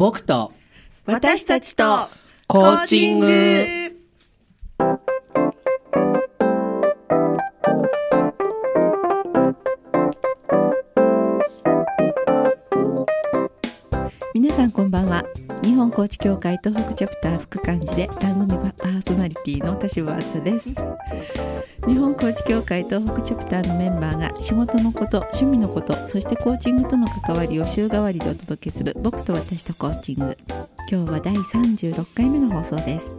僕と私たちとコーチング。日本コーチ協会東北チャプター副幹事で番組パーソナリティの田島あずです。日本コーチ協会東北チャプターのメンバーが仕事のこと趣味のことそしてコーチングとの関わりを週替わりでお届けする僕と私とコーチング。今日は第36回目の放送です。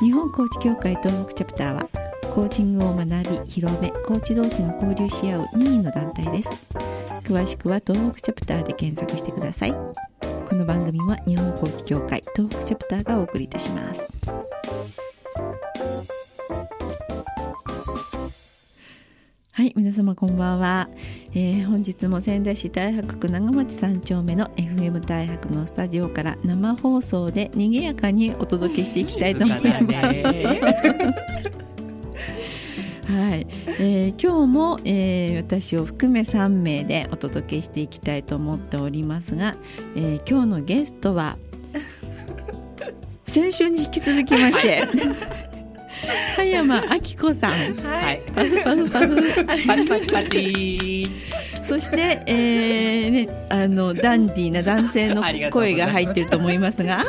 日本コーチ協会東北チャプターはコーチングを学び広めコーチ同士が交流し合う任意の団体です。詳しくは東北チャプターで検索してください。この番組は日本コーチ協会東北チャプターがお送りいたします。はい皆様こんばんは、えー、本日も仙台市太白区長町3丁目の FM 太白のスタジオから生放送で賑やかにお届けしていきたいと思います、えー、今日も、えー、私を含め3名でお届けしていきたいと思っておりますが、えー、今日のゲストは 先週に引き続きまして 葉山明子さん、はい、パフパフパフ。パチパチパチ。そして、えーね、あのダンディーな男性の声が入ってると思いますが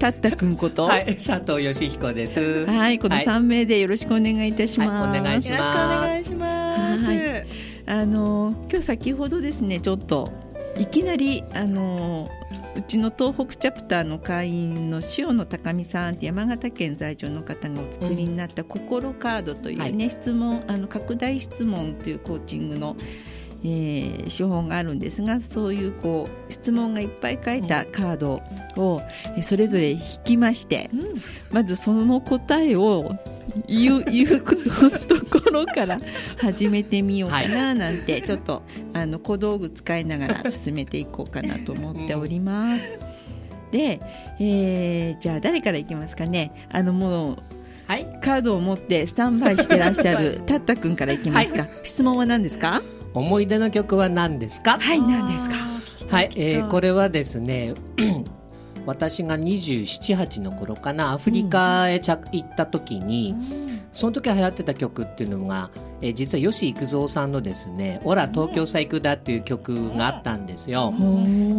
たったくんこと。はい。佐藤義彦です。はいこの3名でよろしくお願いいたします、はい、お願いします。よろしくお願いします、はい、あの今日先ほどですねちょっといきなりあのうちの東北チャプターの会員の塩野高美さんって山形県在住の方がお作りになった「心カード」というね、はい、質問あの拡大質問というコーチングの、えー、手法があるんですがそういうこう質問がいっぱい書いたカードを、うん、それぞれ引きまして、うん、まずその答えを言う 言うところから始めてみようかななんて、はい、ちょっとあの小道具使いながら進めていこうかなと思っております。うん、で、えー、じゃあ誰からいきますかね？あのもうはい、カードを持ってスタンバイしてらっしゃるたったくんからいきますか、はい、質問は何ですか？思い出の曲は何ですか？はい何ですか？はい、えー、これはですね 私が278の頃かなアフリカへ行った時に、うん、その時流行ってた曲っていうのが、えー、実は吉幾三さんのですね「オラ東京さ行くだ」っていう曲があったんですよ。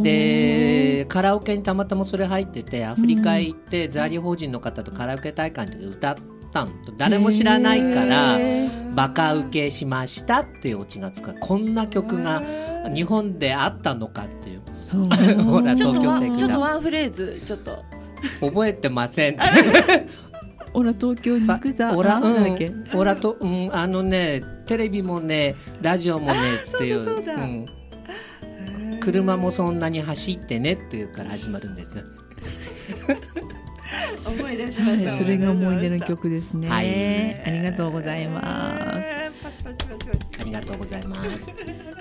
でカラオケにたまたまそれ入っててアフリカへ行って在留邦人の方とカラオケ大会で歌ったんと誰も知らないからバカ受けしましたっていうオチがつく。こんな曲が日本であったのかっていう。ほら東京ちょっとワンフレーズちょっと。覚えてません オラ東京に行くざオラうん。オラとうんあのねテレビもねラジオもねっていう。うん、車もそんなに走ってねっていうから始まるんですよ思い出しました、はい、それが思い出の曲ですね、はい、ありがとうございます。ありがとうございます。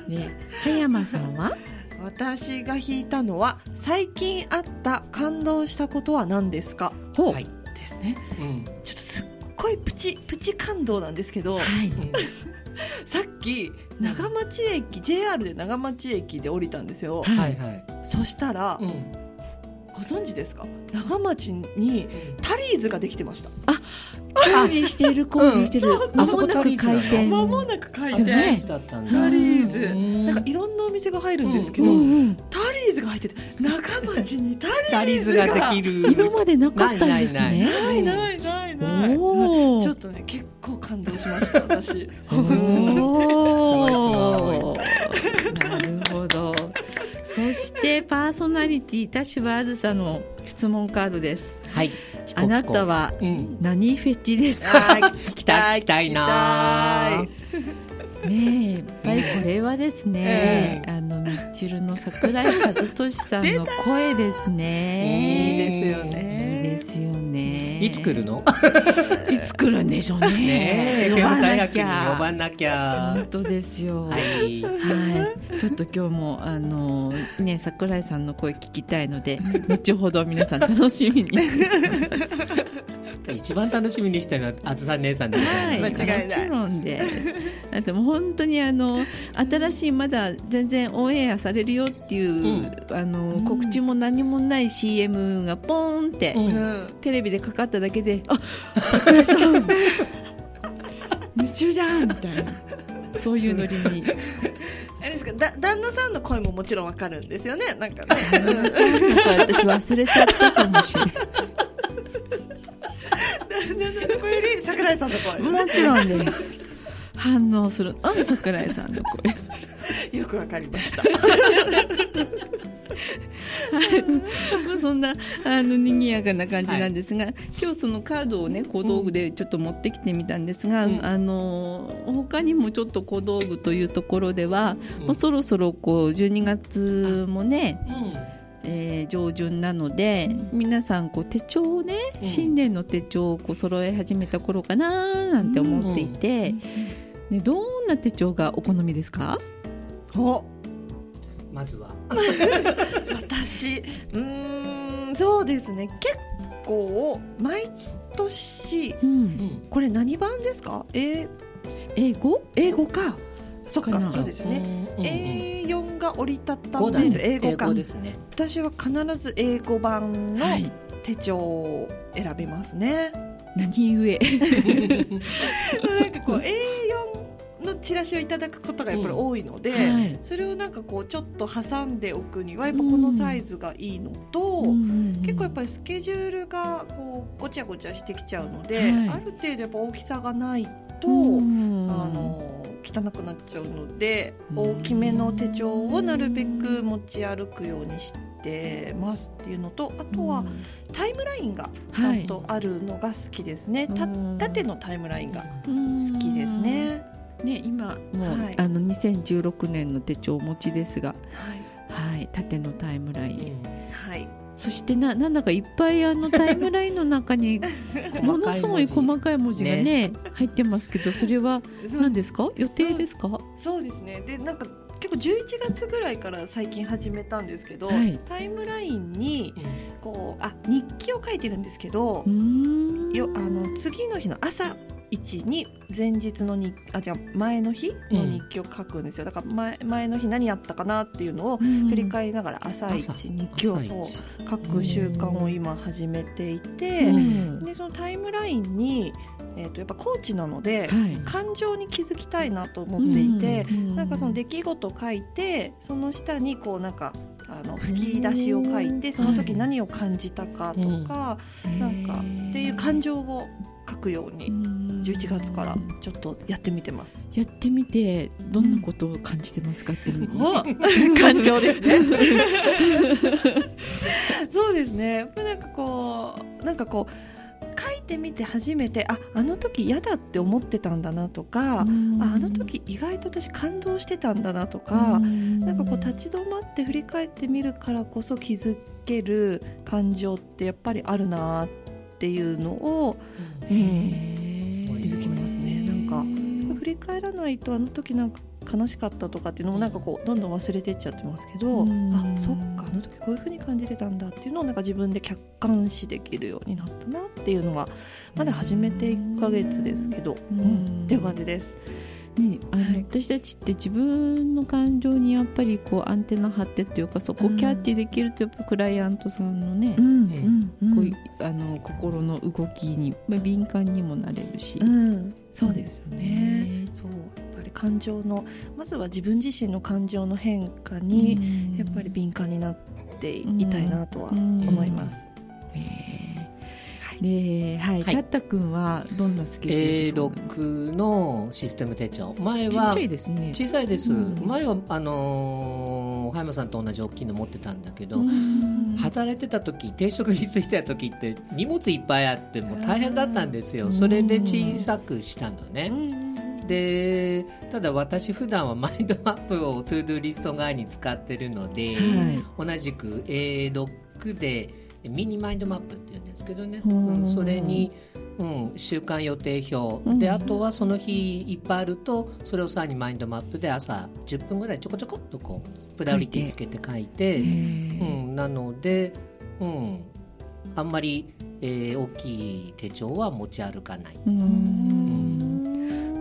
ね葉山さんは？私が弾いたのは最近あった感動したことは何ですか？はい。ですね、うん、ちょっとすっごいプチプチ感動なんですけど、はい、さっき長町駅 JR で長町駅で降りたんですよ、はいはい、そしたら、うん、ご存知ですか？長町にタリーズができてました。あ工事してる工事してる、うん、間もなく開店間もなく開店、ね、タリーズなんかいろんなお店が入るんですけど、うんうんうん、タリーズが入ってて長町にタリーズが。できる。今までなかったんですね。ないないないないちょっとね結構感動しました私そしてパーソナリティ田柴あずさの質問カードです。はい。あなたは何フェチですか、うん、聞きたい聞きたいな ねやっぱりこれはですね、えー、あのミスチルの桜井和寿さんの声ですね。いいですよね。いいでですよねいつ来るの？いつ来るんでしょうね。ねえ呼ばなきにゃ呼ばなきゃ。本当ですよ。はい。はい、ちょっと今日もあのね桜井さんの声聞きたいので後ほど皆さん楽しみに。一番楽しみにしてるのはあずさ姉さんでございます。から、間違いない。もちろんです。だってもう本当にあの新しいまだ全然オンエアされるよっていう、うん。あの告知も何もない CM がポーンって、うんうん。テレビでかかっただけで、あ桜井さん夢中じゃんみたいなそういうノリに。あれですかだ旦那さんの声ももちろんわかるんですよねなんかね私忘れちゃったかもしれない。旦那の声より桜井さんの声もちろんです。反応するあ桜井さんの声？よくわかりました。まあそんなあの賑やかな感じなんですが、今日そのカードをね小道具でちょっと持ってきてみたんですが、うん。あの他にもちょっと小道具というところでは、うん。もうそろそろこう12月もね、うん。えー上旬なので皆さんこう手帳をね、うん。新年の手帳をこう揃え始めた頃かななんて思っていて、ね、どんな手帳がお好みですか？お。まずは。私うーんそうですね。結構毎年うん。うんこれ何版ですか？え英語？英語か。そっかそうですね、うんうんうん A4 が折りたた語だねめる英語か、ですね。私は必ず英語版のはい。手帳を選びますね、何故？なんかこう A4 のチラシをいただくことがやっぱり多いので、はい。それをなんかこうちょっと挟んでおくにはやっぱこのサイズがいいのと、結構やっぱりスケジュールがこうごちゃごちゃしてきちゃうので、はい。ある程度やっぱ大きさがないと、うんあの汚くなっちゃうのでうん大きめの手帳をなるべく持ち歩くようにしてますっていうのとあとはタイムラインがちゃんとあるのが好きですね、たうん。縦のタイムラインが好好きですね。ね今もう、はい。あの2016年の手帳をお持ちですが、はい、はい、縦のタイムライン、はい、そしてななんだかいっぱいあのタイムラインの中に ものすごい細かい文字。がね入ってますけどそれは何ですか？予定ですか、そうですね。でなんか結構11月ぐらいから最近始めたんですけど、はい。タイムラインにこうあ日記を書いてるんですけどよあの次の日の朝一に前日の日あじゃあ前の日の日記を書くんですよ、だから前前の日何やったかなっていうのを振り返りながら朝一朝。日記を書く習慣を今始めていて、うん。でそのタイムラインに、えー、とやっぱコーチなので、はい。感情に気づきたいなと思っていて、うんなんかその出来事を書いてその下にこうなんかあの吹き出しを書いてその時何を感じたかとか、なんかっていう感情を書くように11月からちょっとやってみてます。やってみてどんなことを感じてますかっていうの感情ですね。そうですね。なんかこうなんかこう書いてみて初めてああの時嫌だって思ってたんだなとか、ああの時意外と私感動してたんだなとか、なんかこう立ち止まって振り返ってみるからこそ気づける感情ってやっぱりあるなっていうのを、うん、気づきますね。なんか振り返らないとあの時なんか悲しかったとかっていうのもなんかこうどんどん忘れていっちゃってますけど、うん。あそっかあの時こういうふうに感じてたんだっていうのをなんか自分で客観視できるようになったなっていうのはまだ始めて1ヶ月ですけど、うん。うん。っていう感じです。ね、あのはい。私たちって自分の感情にやっぱりこうアンテナ張ってっていうかそこをキャッチできるとやっぱクライアントさんのね、んうんこういあの心の動きにまあ敏感にもなれるし、うん、そうですよね。ね。そう。やっぱり感情のまずは自分自身の感情の変化に、うん。やっぱり敏感になっていたいなとは思います。へーで、はい、はい。たったくんはどんなスケジュール A6 のシステム手帳。前はいですね。小さいです、うん。前はあのー葉山さんと同じ大きいの持ってたんだけど、うん。働いてた時定職立してた時って荷物いっぱいあってもう大変だったんですうん。よそれで小さくしたのね。うん。でただ私普段はマインドマップを to-do リスト側に使ってるので、はい。同じく A6 でミニマインドマップっていうんですけどね、ほううん、それに、うん、週間予定表、うん。であとはその日いっぱいあるとそれをさらにマインドマップで朝10分ぐらいちょこちょこっとこうプライオリティつけて書いてへうーん、なので、うん、あんまり、えー大きい手帳は持ち歩かない。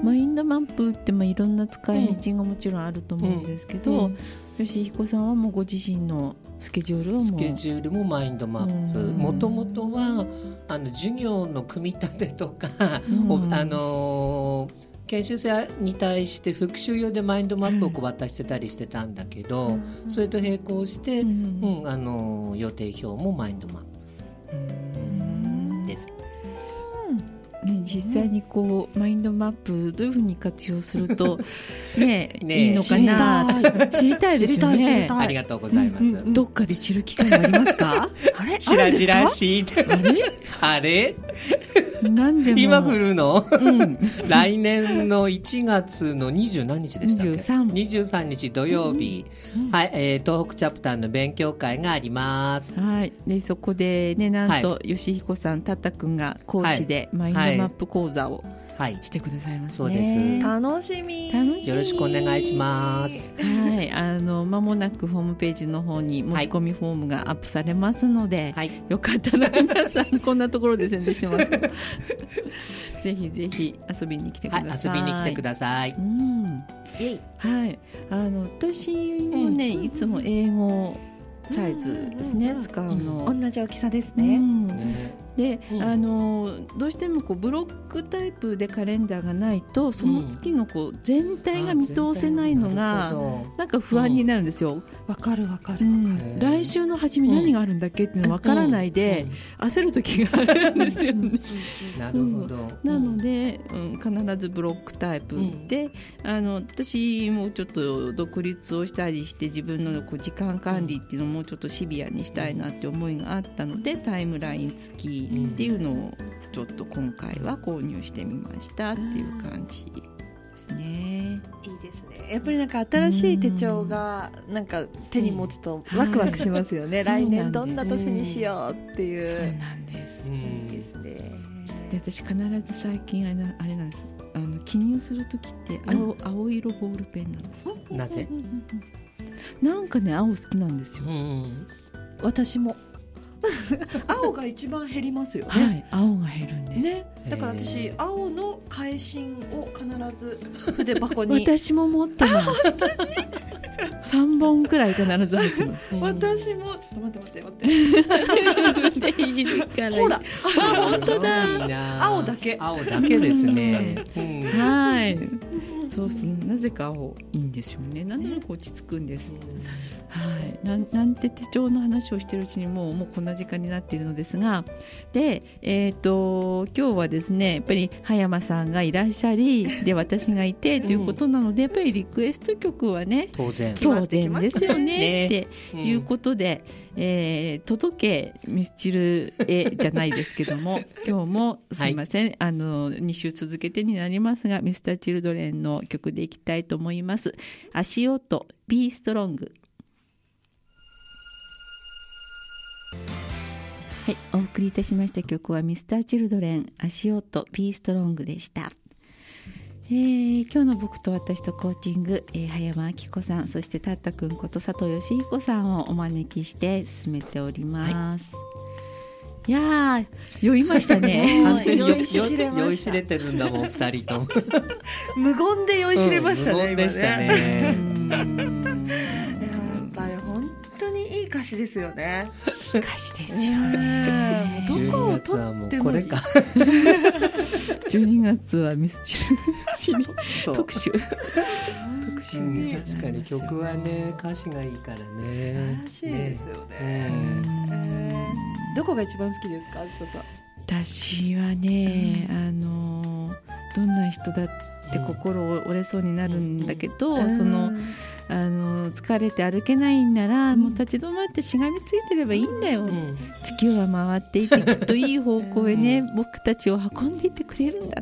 マインドマップってまあいろんな使い道がもちろんあると思うんですけど、うん。吉彦さんはもうご自身のスケジュールをもう。スケジュールもマインドマップ。うん。もともとはあの授業の組み立てとか、うん。おあのー研修生に対して復習用でマインドマップをこう渡してたりしてたんだけど、それと並行して、ううんんあのー予定表もマインドマッうん。プです。ね、実際にこうマインドマップどういうふうに活用すると ねねいいのかな？知りたい。ですよね。ありがとうございます。うんうんどっかで知る機会ありますか？あれ？しらじらいしい。あれ？あれ？何でも。今降るの？うん。来年の1月の20何日でしたっけ？23 23日土曜日、はいえー東北チャプターの勉強会があります。はい、でそこでねなんと吉彦さん、たったくんが講師でマインドマップ講座をはい、してくださいますね。そうです。楽しみ。楽しみ。よろしくお願いします。はい、あの間もなくホームページの方に申し込みフォームがアップされますので、はい、よかったら皆さん こんなところで宣伝してますけど。ぜひぜひ遊びに来てくはい、ださい。遊びに来てください。うん。イエイ。はい、あの私もね、いつも英語サイズですね、うん。うん使うの。同じ大きさですね、うん。ねで、うん。あのどうしてもこうブロックタイプでカレンダーがないとその月のこう全体が見通せないのがほなんか不安になるんですよ、わかるわかる、来週の初め何があるんだっけっていうのわからないで、焦る時があるんですよね。うん。なるほど。なので、うん、必ずブロックタイプで、あの私もちょっと独立をしたりして自分のこう時間管理っていうのをもうちょっとシビアにしたいなって思いがあったのでタイムライン付きっていうのをちょっと今回は購入してみましたっていう感じですね。いいですね。やっぱりなんか新しい手帳がなんか手に持つとワクワクしますよね、うん。来年どんな年にしようっていう、そうなんです。う。いいんですね。で私必ず最近あれなあれなんです。あの記入する時って青,、青色ボールペンなんですよ。なぜ？なんかね青好きなんですよ。うん。私も 青が一番減りますよね。はい青が減るんです、ね、だから私青の返信を必ず筆箱に。私も持ってます。三本くらい必ず入ってます。私も。ちょっと待って待って待って。いいから。ほら。本当だ。青だけ。青だけですね。うん。はいそうそうなぜか青いいんですよね。なんとなく落ち着くんです、はい、なんなんて手帳の話をしているうちにもうもうこんな時間になっているのですが。で、えー、と今日はですねやっぱり葉山さんがいらっしゃり で私がいてということなので、やっぱりリクエスト曲はね当然。当然ですよねねってうんいうことで、えー届けミスチルへじゃないですけども 今日もすいません、あの2週続けてになりますがミスターチルドレンの曲でいきたいと思います。足音 Be Strong はいお送りいたしました曲はミスターチルドレン足音 Be Strong でしたえー今日の僕と私とコーチング、えー、葉山明子さんそしてたったくんこと佐藤義彦さんをお招きして進めております、い、やー酔いましたね。完全に。酔いしれ酔いしれてるんだもん二人とも。無言で酔いしれましたね、うん無言でした今ね。やっぱり本当にいい歌詞ですよね歌詞ですよね。どこを12月はも撮ってもうこれか。12月はミスチル特集。特う集。んで確かに曲はね歌詞がいいから素ね。晴らしいですよね。ねえ。ー。どこが一番好きですかあずささん。私はね、あのどんな人だって心折れそうになるんだけど、そのあの疲れて歩けないんなら、もう立ち止まってしがみついてればいいんだよ、うん。地球は回っていてきっといい方向へね、僕たちを運んでいってくれるんだ。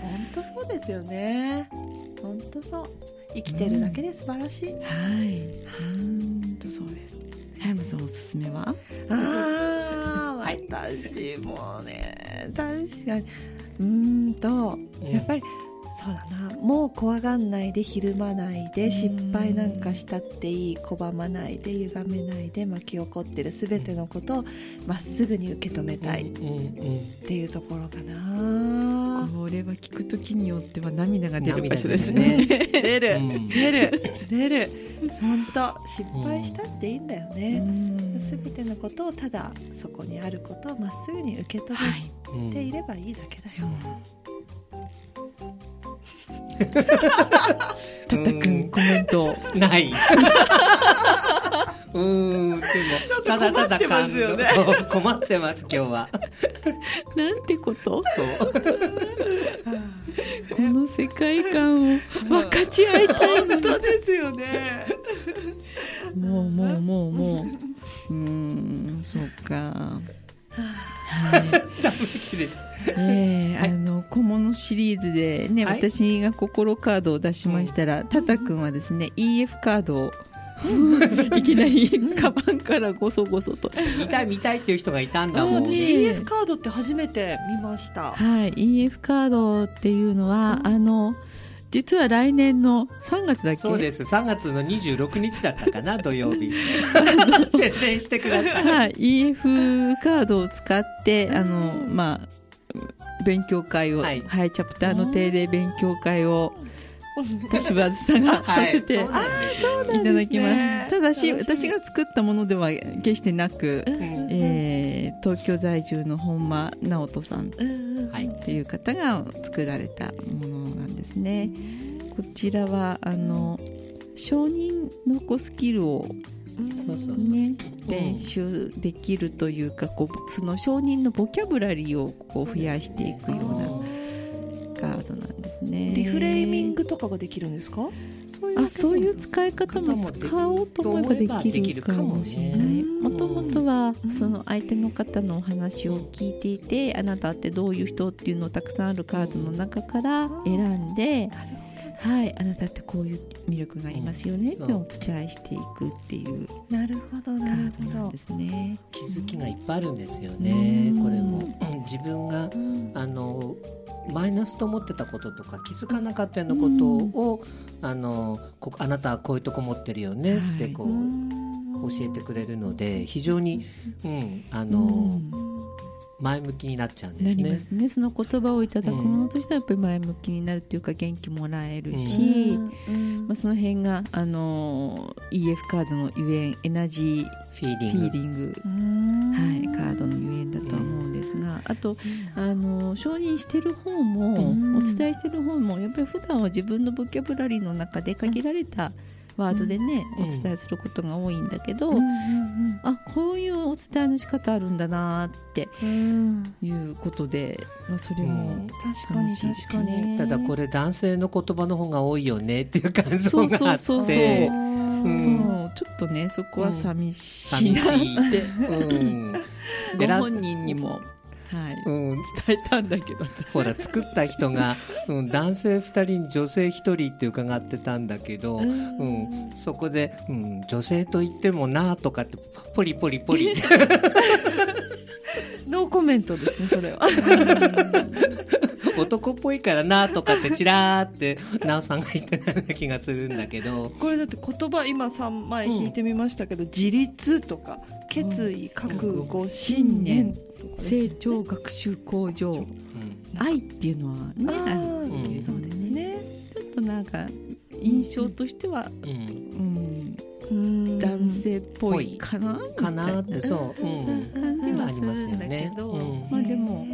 本当そうですよね。本当そう。生きてるだけで素晴らしい、はい。本当そうです。葉山さんおすすめは？あ私もね確かに。うーんとやっぱり、そうだな。もう怖がんないでひるまないで失敗なんかしたっていい拒まないで歪めないで巻き起こってる全てのことをまっすぐに受け止めたいっていうところかな、これは聞くときによっては涙が出る場所ですね。出る、うん。出る。出る。本当失敗したっていいんだようね、ん。全てのことをただそこにあることをまっすぐに受け止めていればいいだけだよ、たったくんコメント。ない。うーん、でも、ただただ感動、そう困ってます、今日は。なんてこと？そう。この世界観を分かち合いたいのに。本当ですよねもうもうもうもう。うーん、そうか。はい。ダメ切れええあの小物シリーズでね、はい。私が心カードを出しましたら、タタ君はですね EF カードを いきなり カバンからごそごそと。見たい見たいっていう人がいたんだもん。私ね EF カードって初めて見ました。はい。EF カードっていうのは、あの実は来年の3月だっけ？そうです。3月の26日だったかな、土曜日。宣伝してください。はい、EF カードを使ってあのまあ勉強会を、ははいい、チャプターの定例勉強会を柏津さんがさせて、はいいただきます。ただし、私が作ったものでは決してなく、うんえー東京在住の本間直人さんっうんうんはい。ていう方が作られたものなんですね。こちらはあの承認のこスキルをそうそうそう。ね練習できるというか、こうその承認のボキャブラリーをこう増やしていくようなカードなんですね。リフレーミングとかができるんですかそうあそういう使い方も使おうと思えばできるかもしれないもともとはその相手の方のお話を聞いていてあなたってどういう人っていうのをたくさんあるカードの中から選んではいあなたってこういう魅力がありますよねってそう。お伝えしていくっていうなるほどカなるほど。ですね。気づきがいっぱいあるんですよねう。ん。これも。う ん自分が、あの、マイナスと思ってたこととか気づかなかったようなことを、あのこあなたはこういうとこ持ってるよねってこう、教えてくれるので非常に、うん、あの、うん前向きになっちゃうんですね。なりま。すね。その言葉をいただくものとしてはやっぱり前向きになるっていうか元気もらえるし、まあ、その辺が、あのー EF カードのゆえんエナジーフィーリング。フィーリング、はい、カードのゆえんだとは思うんですが、あと、あのー承認してる方も、うん。お伝えしてる方もやっぱり普段は自分のボキャブラリーの中で限られたワードでね、うん。お伝えすることが多いんだけど、うんあこういうお伝えの仕方あるんだなってうん。うんいうことで、まあ、それもうん。確かに楽しいです確かにね。ただこれ男性の言葉の方が多いよねっていう感想があって。そうそうそうそう。う。ん。そう。ちょっとねそこは寂しい。寂なって、しい、うん、ご本人にも、はい、うん、伝えたんだけど。ほら作った人が、うん、男性2人に女性1人って伺ってたんだけど、うん。そこで、うん、女性と言ってもなとかってポリポリポリ。ノーコメントですねそれは。男っぽいからなとかってちらーってなおさんが言ってたような気がするんだけど。これだって言葉今3枚引いてみましたけど、自立とか決意覚悟。信念とかね成長学習向上うん。愛っていうのはねあそう。ですね。ねちょっとなんか印象としては、うん。うん、うん。男性っぽいかな？かな？ってそう、うん、感じはありますするんだよねけど、うん。まあでも、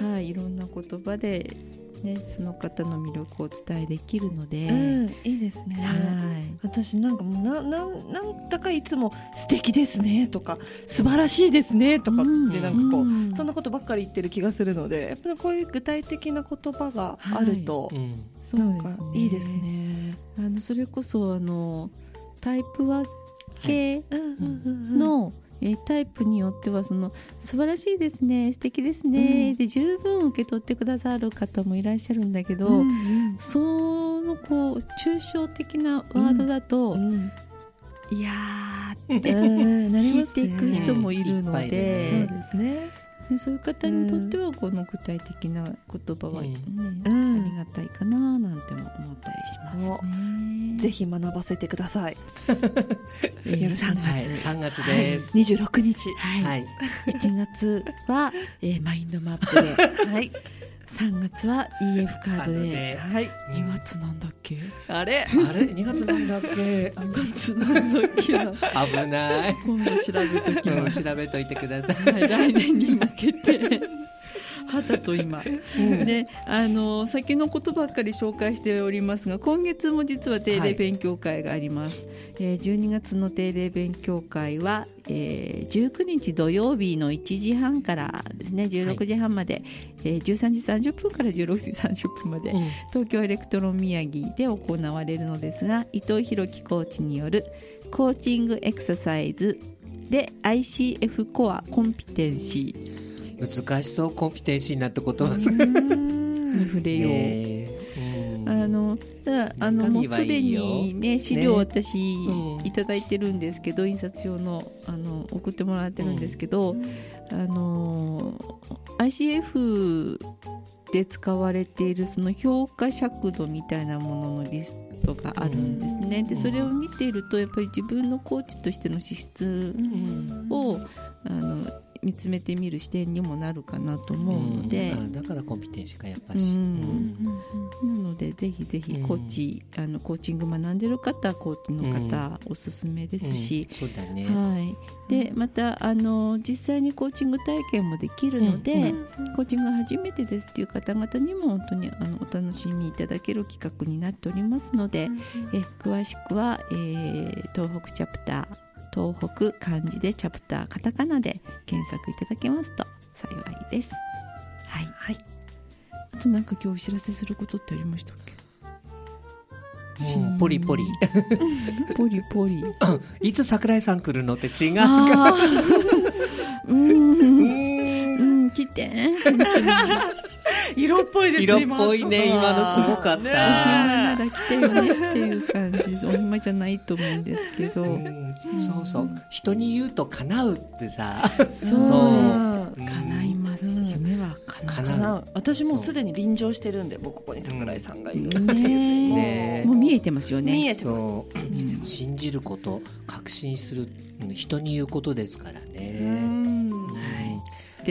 はい、いろんな言葉で、ね、その方の魅力をお伝えできるので、うんいいですね。はい。私なんかもうななんなんだかいつも素敵ですねとか素晴らしいですねとかってなんかこう、うん。そんなことばっかり言ってる気がするのでやっぱりこういう具体的な言葉があると、うん。なんかそうですね。いいですね。あのそれこそあのタイプ分けの、えータイプによってはその素晴らしいですね素敵ですね、うん。で十分受け取ってくださる方もいらっしゃるんだけど、うんうん。そのこう抽象的なワードだと、うんいやーってうん。なり引いますね。ていく人もいるのでそうですね。ね、そういう方にとってはこの具体的な言葉はね、うんありがたいかななんても思ったりしますね。ぜひ学ばせてください。えー3はい、月、3月です。二十六日。はいはい、1月は、えーマインドマップで はい。3月は EF カードでで、はい。2月なんだっけ？あれ？あれ、2月なんだっけ？2月なんだっけ？な危ない。今度調べときうんます、調べといてください。はい、来年に向けて肌と今、であの先のことばっかり紹介しておりますが今月も実は定例勉強会があります、えー12月の定例勉強会は、えー19日土曜日の1時半からですね16時半まで、えー13時30分から16時30分まで、うん。東京エレクトロン宮城で行われるのですが伊藤弘樹コーチによるコーチングエクササイズで ICF コアコンピテンシー難しそう、コンピテンシーなってことは。に触れよ。う、ねうん。あのただあのもうすでにね資料私、うんいただいてるんですけど印刷用のあの送ってもらってるんですけど、あの ICF で使われているその評価尺度みたいなもののリストがあるんですね、でそれを見ているとやっぱり自分のコーチとしての資質をあの見つめてみる視点にもなるかなと思うので、うん。あだからコンピテンシーかやっぱし、なのでぜひぜひコーチ、あのコーチング学んでる方コーチの方、おすすめですし、うん。そうだね、はい、でまたあの実際にコーチング体験もできるので、コーチング初めてですっていう方々にも本当にあのお楽しみいただける企画になっておりますので、え詳しくは、えー東北チャプター東北漢字でチャプターカタカナで検索いただけますと幸いです。はい、はい。あとなんか今日お知らせすることってありましたっけ？ポリポリポリポリ。いつ桜井さん来るのって違うあー うーん、うんうん、来て。色っぽいですね。色っぽいね今のすごかったお暇なら来てよねっていう感じ。お暇じゃないと思うんですけど。うんそうそう人に言うと叶うってさそう。叶います。うん夢は叶う。私もうすでに臨場してるんで、もうここに桜井さんがいるっていう。ねねもう見えてますよね。見えてます。信じること確信するうん人に言うことですからうね、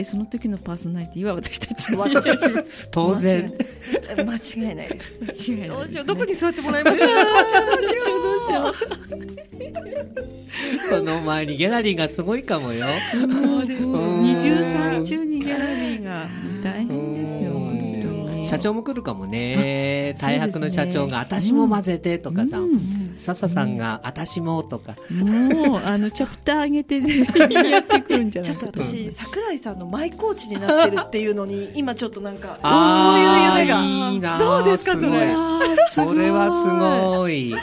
んはい。でその時のパーソナリティは私たち。私 当然。間違いないです。違いないどうしようどこに座ってもらいます？どうしようどうしよその前にギャラリーがすごいかもよ。そうにギャラリーが。大変ですよ。社長も来るかもね。あ大白の社長が「私も混ぜて」とかさ。うん笹さんが「私も」とか。もうあのチャプター上げてでやってくるんじゃないちょっと私桜井さんのマイコーチになってるっていうのに今ちょっとなんかそういう夢が。いいなどうですかそすごい。れあーすごい。それはすごい、うわ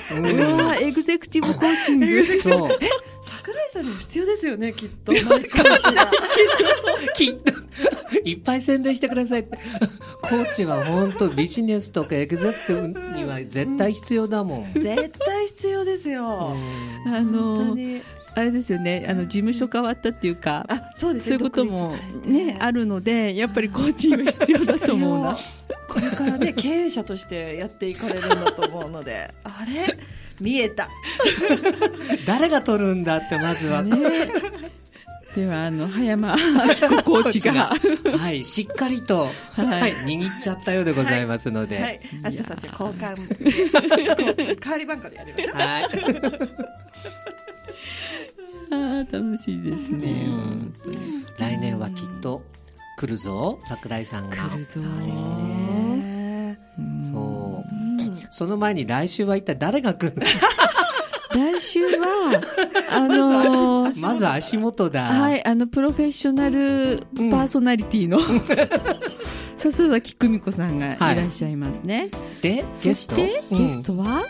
ーエグゼクティブコーチング。うん、そう。桜井さんにも必要ですよねきっと。マイコーチが。きっといっぱい宣伝してください。ってコーチは本当ビジネスとかエグゼクティブには絶対必要だもん、絶対必要ですよ。あ本のあれですよね。あの事務所変わったっていうかあそうですそういうこともねあるのでやっぱりコーチング必要だと思うな。これからね経営者としてやっていかれるんだと思うので。あれ？見えた。誰が取るんだってまずは、ねではあの葉山明子コーチが。はいしっかりと、はい。握っちゃったようでございますので、はい。あすさんじゃ交換。代わり番号でやりましょうはい。あー楽しいですね。うん。来年はきっと来るぞ桜井さんが。来るぞねう。ん。そうその前に来週は一体誰が来る 来週は あのーまず足元だ、はい、あのプロフェッショナルパーソナリティの、笹崎久美子さんがいらっしゃいますね。でそゲスト？して、うん。ゲストは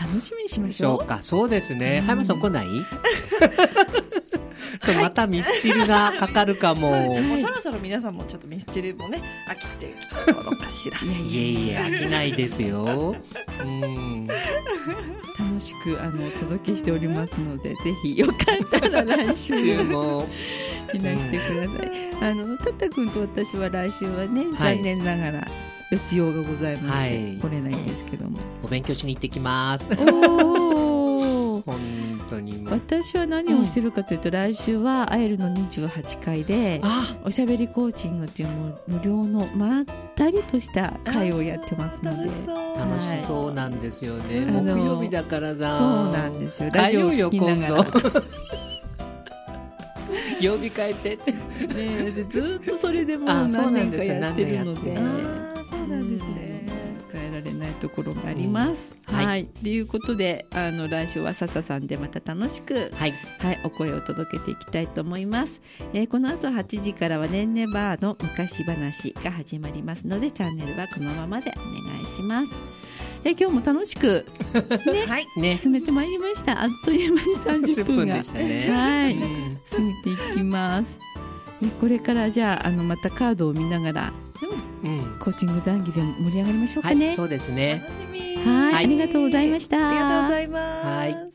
楽しみにしましょう。そうかそうですね。うん。ハ山さん来ない？とまたミスチルがかかるかも。もうそろそろ皆さんもちょっとミスチルもね飽きてきた頃かしら。いやいえいえ飽きないですよ。うん。楽しくあのお届けしておりますので、ぜひよかったら来週注文いらしてください。あのたったくんと私は来週はね、はい。残念ながら別用がございまして、はい。来れないんですけども。お勉強しに行ってきます本当に私は何をしてるかというと、来週はアエルの28回であ。おしゃべりコーチングっていう無料のまったりとした会をやってますので。楽しそう。楽しそうなんですよね、木曜日だからさ。そうなんですよ。ラジオよ聞きながら。今度 曜日変えて。ってねでずっとそれでもう何年かやってるので。そうなんですね。変えられないところがあります。うんはい。はい、ということであの来週は笹さんでまた楽しく、はい。はい、お声を届けていきたいと思います。えーこの後8時からはねんねバーの昔話が始まりますのでチャンネルはこのままでお願いします。えー今日も楽しく はい。ね。進めてまいりました。あっという間に30 10分分がでしたね。はい。うん。過ぎていきます。ねこれからじゃああのまたカードを見ながらうん。コーチング談義で盛り上がりましょうはいかね。そうですね。はい。ありがとうございました。ありがとうございます。はい